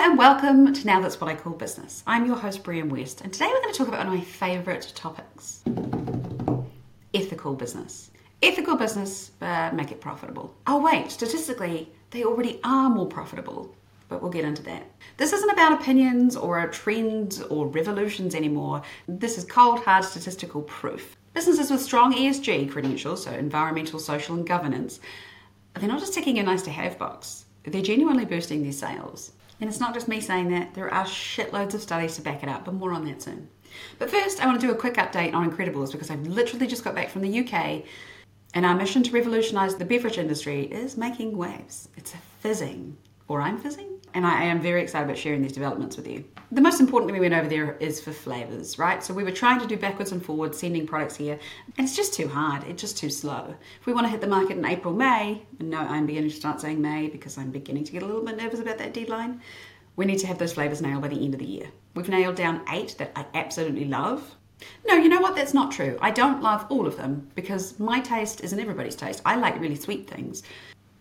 and welcome to Now That's What I Call Business. I'm your host, Brianne West, and today we're going to talk about one of my favourite topics ethical business. Ethical business, but make it profitable. Oh, wait, statistically, they already are more profitable, but we'll get into that. This isn't about opinions or trends or revolutions anymore. This is cold, hard statistical proof. Businesses with strong ESG credentials, so environmental, social, and governance, they're not just ticking a nice to have box, they're genuinely boosting their sales. And it's not just me saying that, there are shitloads of studies to back it up, but more on that soon. But first, I want to do a quick update on Incrediballs because I've literally just got back from the UK and our mission to revolutionise the beverage industry is making waves. It's a fizzing, or I'm fizzing, and I am very excited about sharing these developments with you. The most important thing we went over there is for flavours, right? So we were trying to do backwards and forwards, sending products here, and it's just too hard. It's just too slow. If we want to hit the market in April, May, and no, I'm beginning to start saying May because I'm beginning to get a little bit nervous about that deadline. We need to have those flavours nailed by the end of the year. We've nailed down eight that I absolutely love. No, you know what? That's not true. I don't love all of them because my taste isn't everybody's taste. I like really sweet things.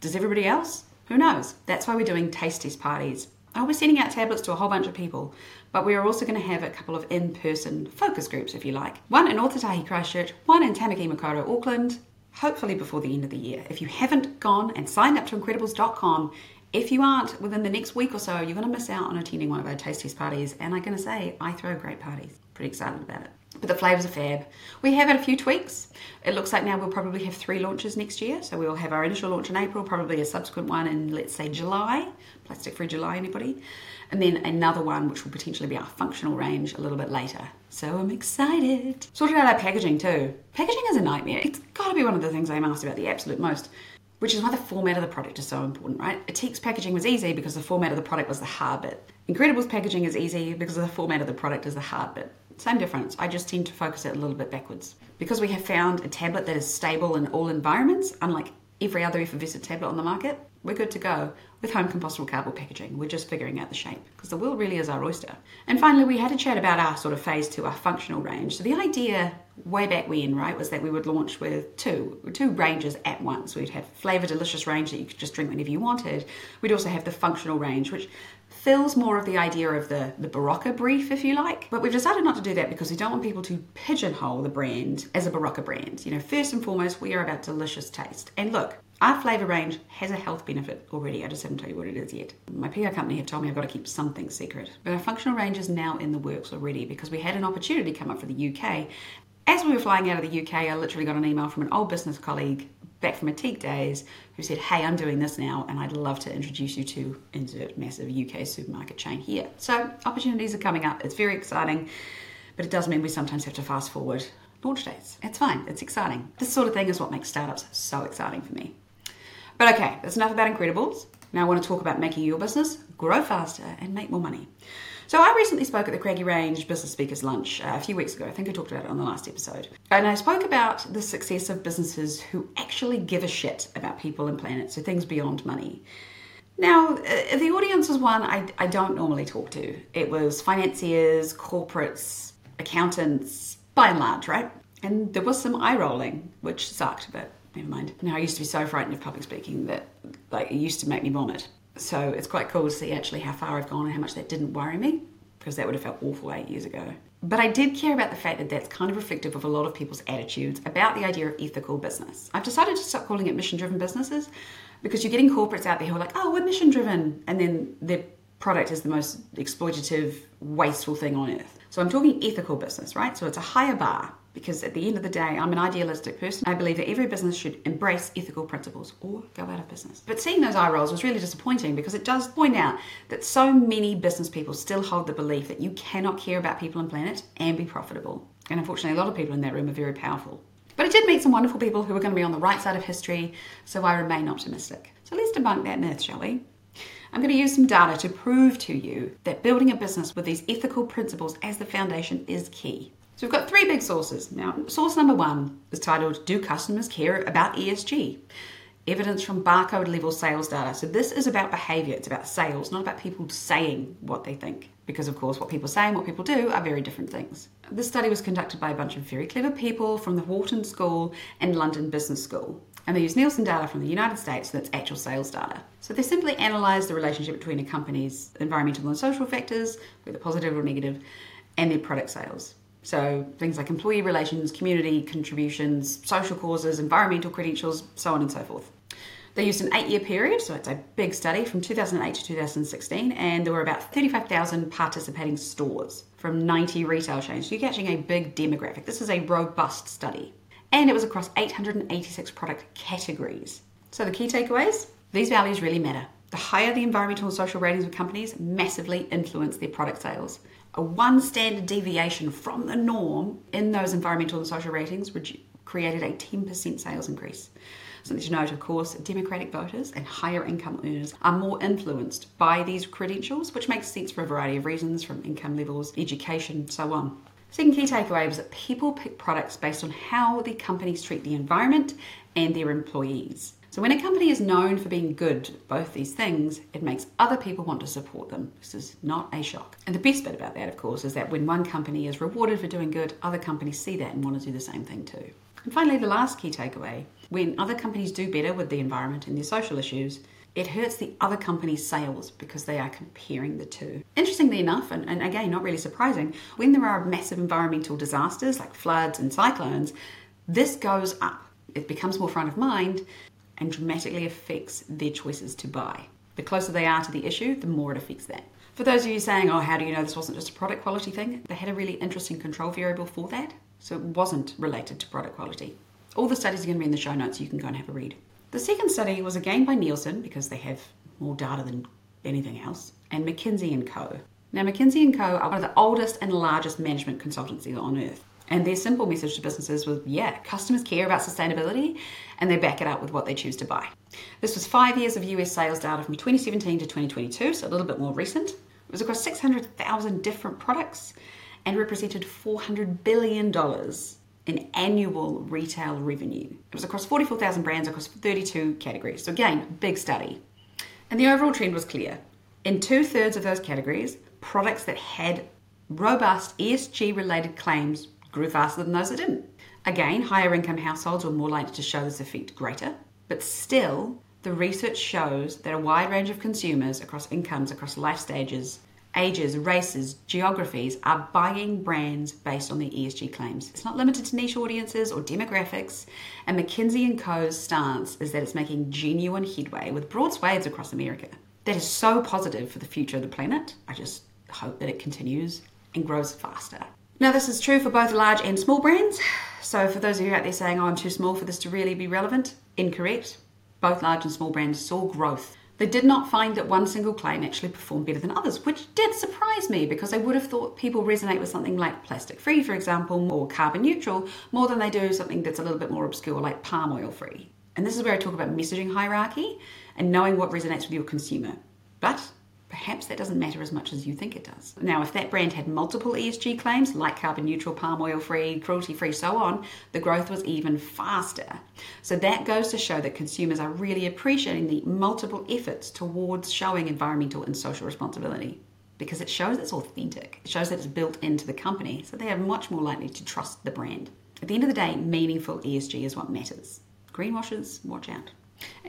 Does everybody else? Who knows? That's why we're doing taste test parties. Oh, we're sending out tablets to a whole bunch of people, but we are also going to have a couple of in person focus groups, if you like. One in Ōtautahi Christchurch, one in Tamaki Makaurau, Auckland, hopefully before the end of the year. If you haven't gone and signed up to Incrediballs.com, if you aren't within the next week or so, you're going to miss out on attending one of our taste test parties. And I'm going to say, I throw great parties. Pretty excited about it. But the flavours are fab. We have had a few tweaks. It looks like now we'll probably have three launches next year. So we'll have our initial launch in April, probably a subsequent one in, let's say, July. Plastic free July, anybody? And then another one, which will potentially be our functional range a little bit later. So I'm excited. Sorted out our packaging too. Packaging is a nightmare. It's got to be one of the things I'm asked about the absolute most which is why the format of the product is so important, right? Ethique's packaging was easy because the format of the product was the hard bit. Incrediballs packaging is easy because the format of the product is the hard bit. Same difference. I just tend to focus it a little bit backwards. Because we have found a tablet that is stable in all environments, unlike every other effervescent tablet on the market, we're good to go with home compostable cardboard packaging. We're just figuring out the shape because the world really is our oyster. And finally, we had a chat about our sort of phase two, our functional range. So the idea way back when, right, was that we would launch with two two ranges at once. We'd have flavor delicious range that you could just drink whenever you wanted. We'd also have the functional range, which fills more of the idea of the, the Berocca brief, if you like. But we've decided not to do that because we don't want people to pigeonhole the brand as a Berocca brand. You know, first and foremost, we are about delicious taste. And look, our flavour range has a health benefit already. I just haven't told you what it is yet. My PR company have told me I've got to keep something secret. But our functional range is now in the works already because we had an opportunity come up for the UK. As we were flying out of the UK, I literally got an email from an old business colleague back from Ethique days who said, Hey, I'm doing this now and I'd love to introduce you to insert massive UK supermarket chain here. So opportunities are coming up. It's very exciting, but it does mean we sometimes have to fast forward launch dates. It's fine, it's exciting. This sort of thing is what makes startups so exciting for me. But okay, that's enough about Incrediballs. Now I want to talk about making your business grow faster and make more money. So I recently spoke at the Craggy Range Business Speakers Lunch uh, a few weeks ago. I think I talked about it on the last episode. And I spoke about the success of businesses who actually give a shit about people and planet, so things beyond money. Now, uh, the audience was one I, I don't normally talk to. It was financiers, corporates, accountants, by and large, right? And there was some eye rolling, which sucked, but never mind. Now, I used to be so frightened of public speaking that like it used to make me vomit. So it's quite cool to see actually how far I've gone and how much that didn't worry me because that would have felt awful eight years ago. But I did care about the fact that that's kind of reflective of a lot of people's attitudes about the idea of ethical business. I've decided to stop calling it mission driven businesses because you're getting corporates out there who are like, oh, we're mission driven. And then their product is the most exploitative, wasteful thing on earth. So I'm talking ethical business, right? So it's a higher bar because at the end of the day, I'm an idealistic person. I believe that every business should embrace ethical principles or go out of business. But seeing those eye rolls was really disappointing because it does point out that so many business people still hold the belief that you cannot care about people and planet and be profitable. And unfortunately, a lot of people in that room are very powerful. But I did meet some wonderful people who are going to be on the right side of history, so I remain optimistic. So let's debunk that myth, shall we? I'm going to use some data to prove to you that building a business with these ethical principles as the foundation is key. So we've got three big sources. Now, source number one is titled Do Customers Care About ESG? evidence from barcode level sales data. So this is about behavior, it's about sales, not about people saying what they think. Because, of course, what people say and what people do are very different things. This study was conducted by a bunch of very clever people from the Wharton School and London Business School. And they used Nielsen data from the United States, so that's actual sales data. So they simply analysed the relationship between a company's environmental and social factors, whether positive or negative, and their product sales. So things like employee relations, community contributions, social causes, environmental credentials, so on and so forth. They used an eight year period, so it's a big study from 2008 to 2016, and there were about 35,000 participating stores from 90 retail chains. So you're catching a big demographic. This is a robust study. And it was across 886 product categories. So the key takeaways these values really matter. The higher the environmental and social ratings of companies massively influence their product sales a one standard deviation from the norm in those environmental and social ratings created a 10% sales increase. Something to note, of course, Democratic voters and higher income earners are more influenced by these credentials, which makes sense for a variety of reasons from income levels, education, so on. Second key takeaway was that people pick products based on how the companies treat the environment and their employees. So when a company is known for being good both these things, it makes other people want to support them. This is not a shock. And the best bit about that, of course, is that when one company is rewarded for doing good, other companies see that and want to do the same thing too. And finally, the last key takeaway when other companies do better with the environment and their social issues, it hurts the other company's sales because they are comparing the two. Interestingly enough, and, and, again, not really surprising, when there are massive environmental disasters like floods and cyclones, this goes up. It becomes more front of mind and dramatically affects their choices to buy. The closer they are to the issue, the more it affects that. For those of you saying, oh, how do you know this wasn't just a product quality thing? They had a really interesting control variable for that, so it wasn't related to product quality. All the studies are going to be in the show notes, so you can go and have a read. The second study was again by Nielsen, because they have more data than anything else, and McKinsey & Co. Now, McKinsey & Co. are one of the oldest and largest management consultancies on earth. And their simple message to businesses was yeah, customers care about sustainability and they back it up with what they choose to buy. This was five years of US sales data from 2017 to 2022, so a little bit more recent. It was across 600,000 different products and represented $400 billion in annual retail revenue. It was across 44,000 brands across 32 categories. So, again, big study. And the overall trend was clear. In two thirds of those categories, products that had robust ESG related claims grew faster than those that didn't. Again, higher income households were more likely to show this effect greater, but still, the research shows that a wide range of consumers across incomes, across life stages, ages, races, geographies are buying brands based on their ESG claims. It's not limited to niche audiences or demographics, and McKinsey & Co.'s stance is that it's making genuine headway with broad swathes across America. That is so positive for the future of the planet. I just hope that it continues and grows faster. Now, this is true for both large and small brands. So, for those of you out there saying, oh, I'm too small for this to really be relevant, incorrect. Both large and small brands saw growth. They did not find that one single claim actually performed better than others, which did surprise me because I would have thought people resonate with something like plastic free, for example, or carbon neutral more than they do something that's a little bit more obscure like palm oil free. And this is where I talk about messaging hierarchy and knowing what resonates with your consumer. But perhaps that doesn't matter as much as you think it does. Now, if that brand had multiple ESG claims, like carbon neutral, palm oil free, cruelty free, so on, the growth was even faster. So that goes to show that consumers are really appreciating the multiple efforts towards showing environmental and social responsibility. Because it shows it's authentic. It shows that it's built into the company, so they are much more likely to trust the brand. At the end of the day, meaningful ESG is what matters. Greenwashers, watch out.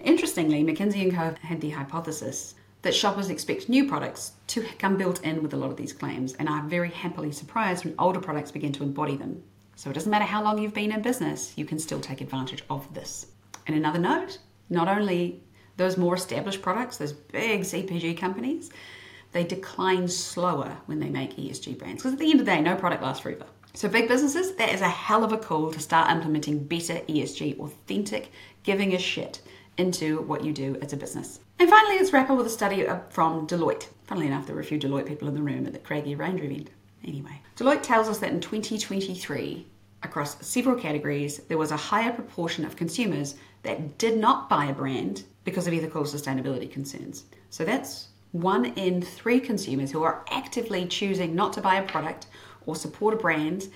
Interestingly, McKinsey & Co. had the hypothesis that shoppers expect new products to come built in with a lot of these claims and are very happily surprised when older products begin to embody them. So it doesn't matter how long you've been in business, you can still take advantage of this. And another note not only those more established products, those big CPG companies, they decline slower when they make ESG brands. Because at the end of the day, no product lasts forever. So, big businesses, that is a hell of a call to start implementing better ESG, authentic, giving a shit into what you do as a business. And finally, let's wrap up with a study uh, from Deloitte. Funnily enough, there were a few Deloitte people in the room at the Craggy Range event. Anyway, Deloitte tells us that in 2023, across several categories, there was a higher proportion of consumers that did not buy a brand because of ethical sustainability concerns. So that's one in three consumers who are actively choosing not to buy a product or support a brand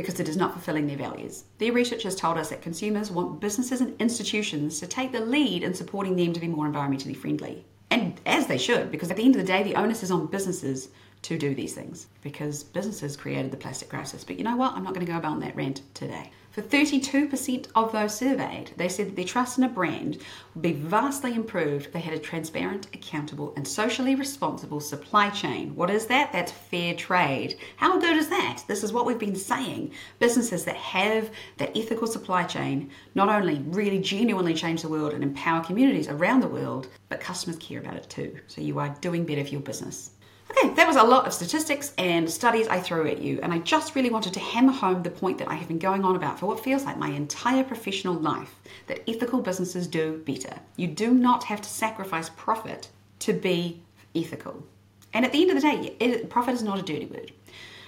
because it is not fulfilling their values. Their research has told us that consumers want businesses and institutions to take the lead in supporting them to be more environmentally friendly. And as they should, because at the end of the day, the onus is on businesses to do these things because businesses created the plastic crisis. But you know what? I'm not going to go about that rant today. For 32% of those surveyed, they said that their trust in a brand would be vastly improved if they had a transparent, accountable, and socially responsible supply chain. What is that? That's fair trade. How good is that? This is what we've been saying. Businesses that have that ethical supply chain not only really genuinely change the world and empower communities around the world, but customers care about it too. So you are doing better for your business. Okay, that was a lot of statistics and studies I threw at you, and I just really wanted to hammer home the point that I have been going on about for what feels like my entire professional life that ethical businesses do better. You do not have to sacrifice profit to be ethical. And at the end of the day, it, profit is not a dirty word.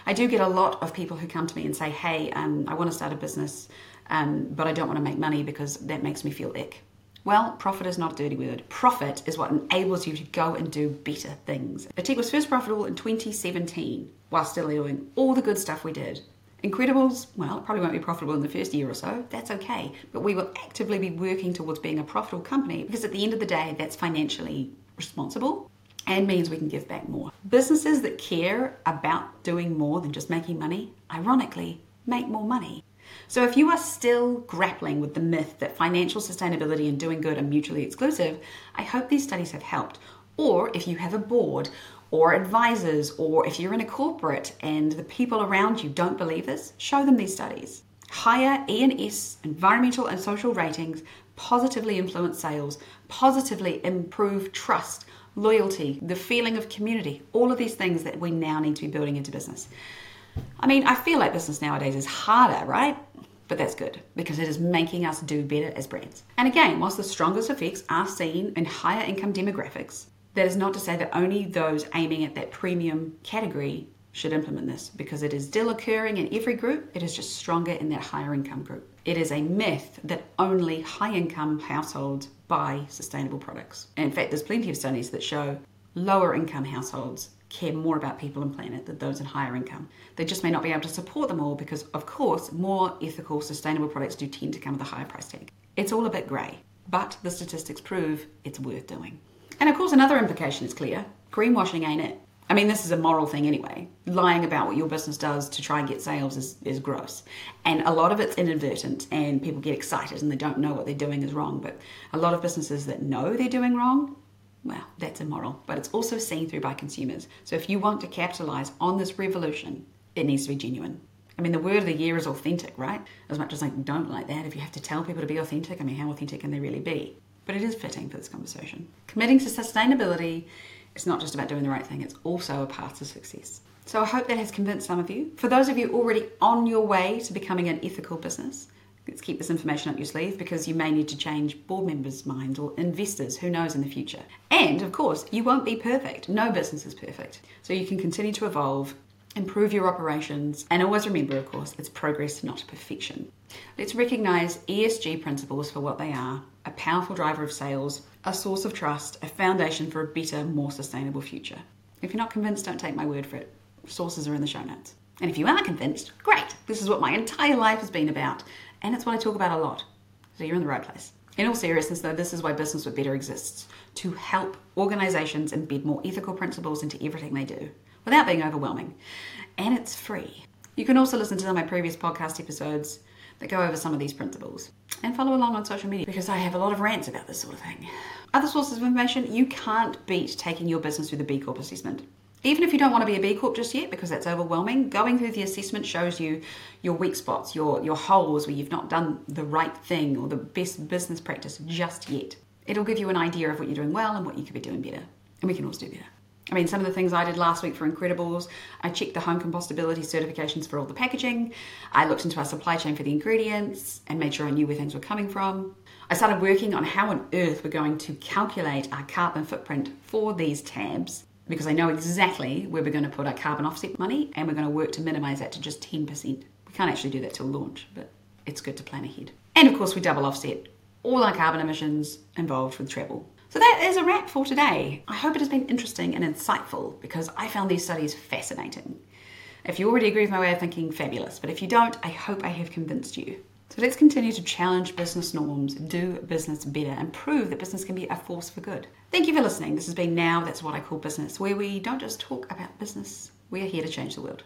I do get a lot of people who come to me and say, hey, um, I want to start a business, um, but I don't want to make money because that makes me feel ick. Well, profit is not a dirty word. Profit is what enables you to go and do better things. Ethique was first profitable in 2017 while still doing all the good stuff we did. Incrediballs, well, it probably won't be profitable in the first year or so. That's okay. But we will actively be working towards being a profitable company because at the end of the day, that's financially responsible and means we can give back more. Businesses that care about doing more than just making money, ironically, make more money. So if you are still grappling with the myth that financial sustainability and doing good are mutually exclusive, I hope these studies have helped. Or if you have a board or advisors, or if you're in a corporate and the people around you don't believe this, show them these studies. Higher E&S, environmental and social ratings, positively influence sales, positively improve trust, loyalty, the feeling of community, all of these things that we now need to be building into business. I mean, I feel like business nowadays is harder, right? But that's good because it is making us do better as brands. And again, whilst the strongest effects are seen in higher income demographics, that is not to say that only those aiming at that premium category should implement this because it is still occurring in every group, it is just stronger in that higher income group. It is a myth that only high income households buy sustainable products. In fact, there's plenty of studies that show lower income households care more about people and planet than those in higher income. They just may not be able to support them all because, of course, more ethical, sustainable products do tend to come with a higher price tag. It's all a bit grey, but the statistics prove it's worth doing. And of course, another implication is clear greenwashing ain't it. I mean, this is a moral thing anyway. Lying about what your business does to try and get sales is, is gross. And a lot of it's inadvertent, and people get excited and they don't know what they're doing is wrong. But a lot of businesses that know they're doing wrong well, that's immoral, but it's also seen through by consumers. So if you want to capitalize on this revolution, it needs to be genuine. I mean, the word of the year is authentic, right? As much as I don't like that, if you have to tell people to be authentic, I mean, how authentic can they really be? But it is fitting for this conversation. Committing to sustainability it's not just about doing the right thing, it's also a path to success. So I hope that has convinced some of you. For those of you already on your way to becoming an ethical business, let's keep this information up your sleeve because you may need to change board members' minds or investors, who knows in the future. And of course, you won't be perfect. No business is perfect. So you can continue to evolve, improve your operations, and always remember, of course, it's progress, not perfection. Let's recognize ESG principles for what they are a powerful driver of sales, a source of trust, a foundation for a better, more sustainable future. If you're not convinced, don't take my word for it. Sources are in the show notes. And if you are convinced, great. This is what my entire life has been about and it's what I talk about a lot. So you're in the right place. In all seriousness, though, this is why Business but Better exists to help organizations embed more ethical principles into everything they do without being overwhelming. And it's free. You can also listen to some of my previous podcast episodes that go over some of these principles and follow along on social media because I have a lot of rants about this sort of thing. Other sources of information you can't beat taking your business through the B Corp assessment. Even if you don't want to be a B Corp just yet because that's overwhelming, going through the assessment shows you your weak spots, your, your holes where you've not done the right thing or the best business practice just yet. It'll give you an idea of what you're doing well and what you could be doing better. And we can always do better. I mean, some of the things I did last week for Incrediballs, I checked the home compostability certifications for all the packaging. I looked into our supply chain for the ingredients and made sure I knew where things were coming from. I started working on how on earth we're going to calculate our carbon footprint for these tabs because I know exactly where we're going to put our carbon offset money and we're going to work to minimize that to just 10%. We can't actually do that till launch, but it's good to plan ahead. And of course, we double offset all our carbon emissions involved with travel. So that is a wrap for today. I hope it has been interesting and insightful because I found these studies fascinating. If you already agree with my way of thinking, fabulous. But if you don't, I hope I have convinced you. So let's continue to challenge business norms, do business better, and prove that business can be a force for good. Thank you for listening. This has been Now That's What I Call Business, where we don't just talk about business, we are here to change the world.